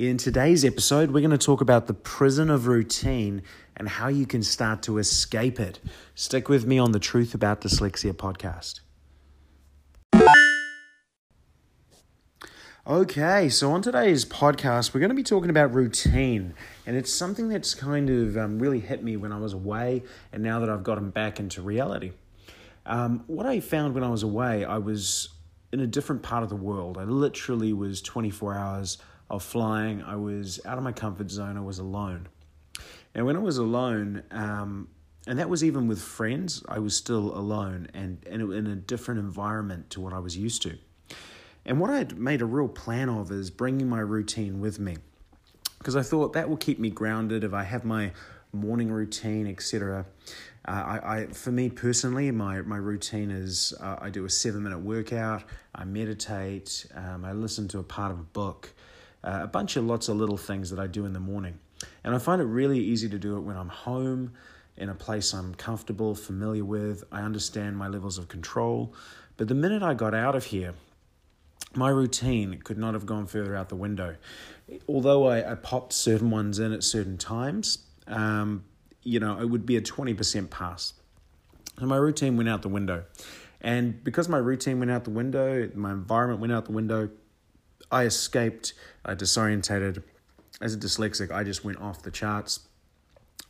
In today's episode, we're going to talk about the prison of routine and how you can start to escape it. Stick with me on the Truth About Dyslexia podcast. Okay, so on today's podcast, we're going to be talking about routine, and it's something that's kind of um, really hit me when I was away, and now that I've gotten back into reality. Um, what I found when I was away, I was in a different part of the world. I literally was 24 hours of flying. I was out of my comfort zone. I was alone. And when I was alone, um, and that was even with friends, I was still alone and, and in a different environment to what I was used to. And what I had made a real plan of is bringing my routine with me because I thought that will keep me grounded if I have my morning routine, etc. Uh, I, I, for me personally, my, my routine is uh, I do a seven minute workout, I meditate, um, I listen to a part of a book, uh, a bunch of lots of little things that I do in the morning. And I find it really easy to do it when I'm home, in a place I'm comfortable, familiar with. I understand my levels of control. But the minute I got out of here, my routine could not have gone further out the window. Although I, I popped certain ones in at certain times, um, you know, it would be a 20% pass. So my routine went out the window. And because my routine went out the window, my environment went out the window, I escaped, disorientated. As a dyslexic, I just went off the charts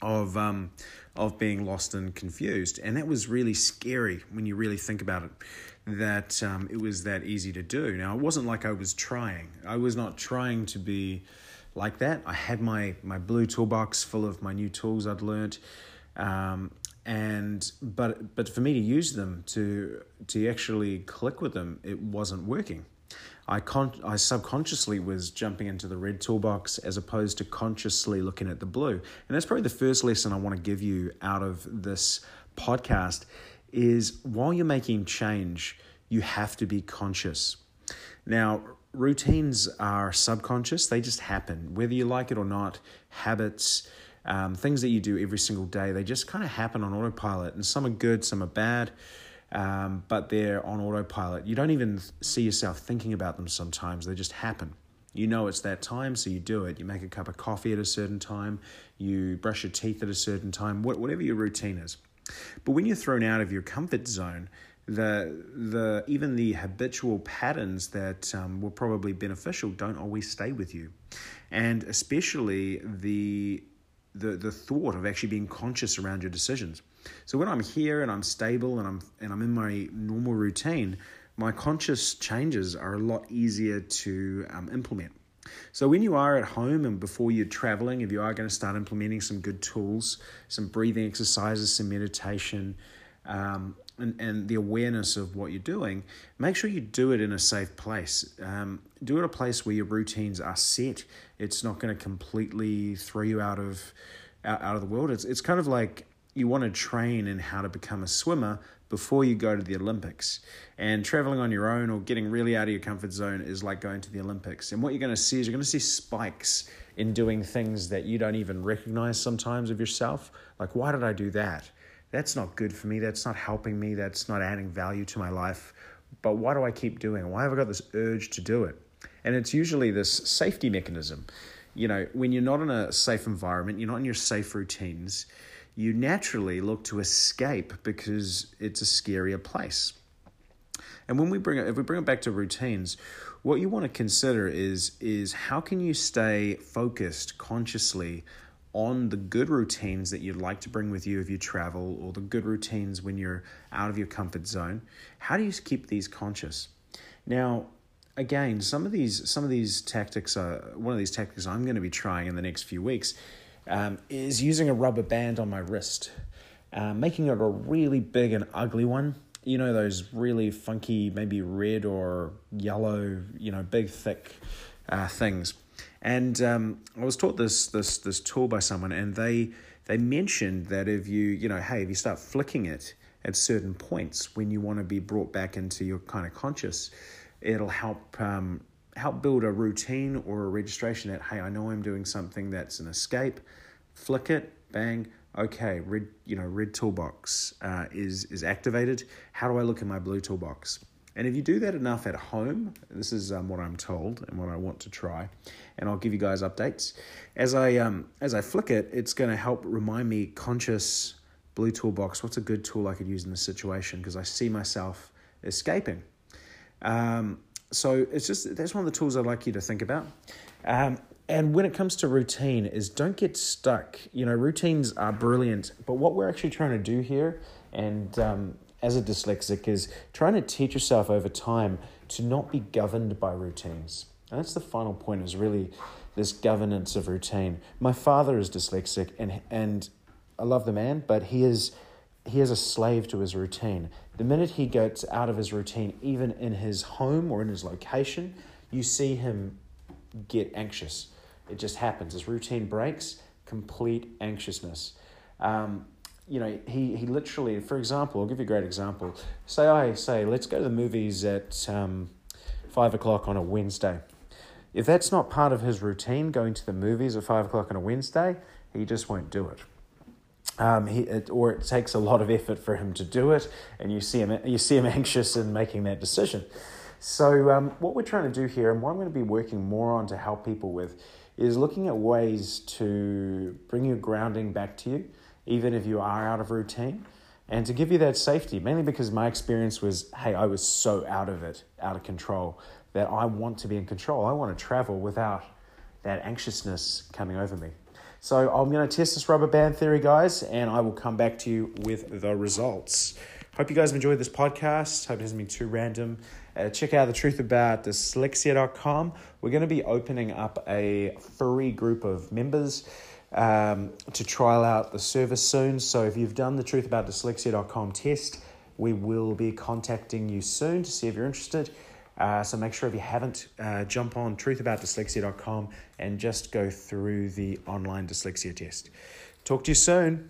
of um, of being lost and confused, and that was really scary when you really think about it. That um, it was that easy to do. Now it wasn't like I was trying. I was not trying to be like that. I had my my blue toolbox full of my new tools I'd learnt. Um, and but but for me to use them to to actually click with them it wasn't working I con- I subconsciously was jumping into the red toolbox as opposed to consciously looking at the blue. And that's probably the first lesson I want to give you out of this podcast is while you're making change, you have to be conscious. Now, routines are subconscious, they just happen. Whether you like it or not, habits, um, things that you do every single day, they just kind of happen on autopilot. And some are good, some are bad um, but they're on autopilot. You don't even see yourself thinking about them sometimes, they just happen. You know it's that time, so you do it. You make a cup of coffee at a certain time, you brush your teeth at a certain time, whatever your routine is. But when you're thrown out of your comfort zone, the the even the habitual patterns that um, were probably beneficial don't always stay with you, and especially the the the thought of actually being conscious around your decisions. So when I'm here and I'm stable and I'm and I'm in my normal routine, my conscious changes are a lot easier to um, implement. So when you are at home and before you're traveling, if you are going to start implementing some good tools, some breathing exercises, some meditation, um, and, and the awareness of what you're doing, make sure you do it in a safe place. Um, do it a place where your routines are set. It's not going to completely throw you out of out, out of the world. It's it's kind of like you want to train in how to become a swimmer before you go to the Olympics. And traveling on your own or getting really out of your comfort zone is like going to the Olympics. And what you're going to see is you're going to see spikes in doing things that you don't even recognize sometimes of yourself. Like, why did I do that? That's not good for me. That's not helping me. That's not adding value to my life. But why do I keep doing it? Why have I got this urge to do it? And it's usually this safety mechanism. You know, when you're not in a safe environment, you're not in your safe routines, you naturally look to escape because it's a scarier place. And when we bring it, if we bring it back to routines, what you want to consider is is how can you stay focused consciously on the good routines that you'd like to bring with you if you travel or the good routines when you're out of your comfort zone. How do you keep these conscious? Now, again, some of these some of these tactics are one of these tactics I'm going to be trying in the next few weeks um, is using a rubber band on my wrist, uh, making it a really big and ugly one. You know, those really funky, maybe red or yellow, you know, big, thick uh, things. And um, I was taught this this this tool by someone, and they they mentioned that if you you know, hey, if you start flicking it at certain points when you want to be brought back into your kind of conscious, it'll help um, help build a routine or a registration that hey i know i'm doing something that's an escape. Flick it bang okay red you know red toolbox uh, is is activated. How do i look in my blue toolbox And if you do that enough at home, this is um, what I'm told and what I want to try, and I'll give you guys updates as I um, as I flick it. It's going to help remind me conscious blue toolbox. What's a good tool I could use in this situation because I see myself escaping. Um, so it's just that's one of the tools I'd like you to think about. Um, and when it comes to routine, is don't get stuck. You know, routines are brilliant, but what we're actually trying to do here, and um, as a dyslexic, is trying to teach yourself over time to not be governed by routines. And that's the final point. Is really this governance of routine. My father is dyslexic, and and I love the man, but he is he is a slave to his routine. The minute he gets out of his routine, even in his home or in his location, you see him get anxious. It just happens. His routine breaks, complete anxiousness. Um, you know, he, he literally, for example, I'll give you a great example. Say I say, let's go to the movies at um, five o'clock on a Wednesday. If that's not part of his routine, going to the movies at five o'clock on a Wednesday, he just won't do it. Um, he, it, or it takes a lot of effort for him to do it, and you see him you see him anxious in making that decision. So um, what we're trying to do here, and what I'm going to be working more on to help people with, is looking at ways to bring your grounding back to you, even if you are out of routine, and to give you that safety. Mainly because my experience was, hey, I was so out of it, out of control, that I want to be in control. I want to travel without that anxiousness coming over me. So I'm going to test this rubber band theory, guys, and I will come back to you with the results. Hope you guys have enjoyed this podcast. Hope it hasn't been too random. Uh, check out the truth about dyslexia.com. We're going to be opening up a free group of members um, to trial out the service soon. So if you've done the truth about dyslexia.com test, we will be contacting you soon to see if you're interested. Uh, so make sure if you haven't, uh, jump on truthaboutdyslexia.com and just go through the online dyslexia test. Talk to you soon.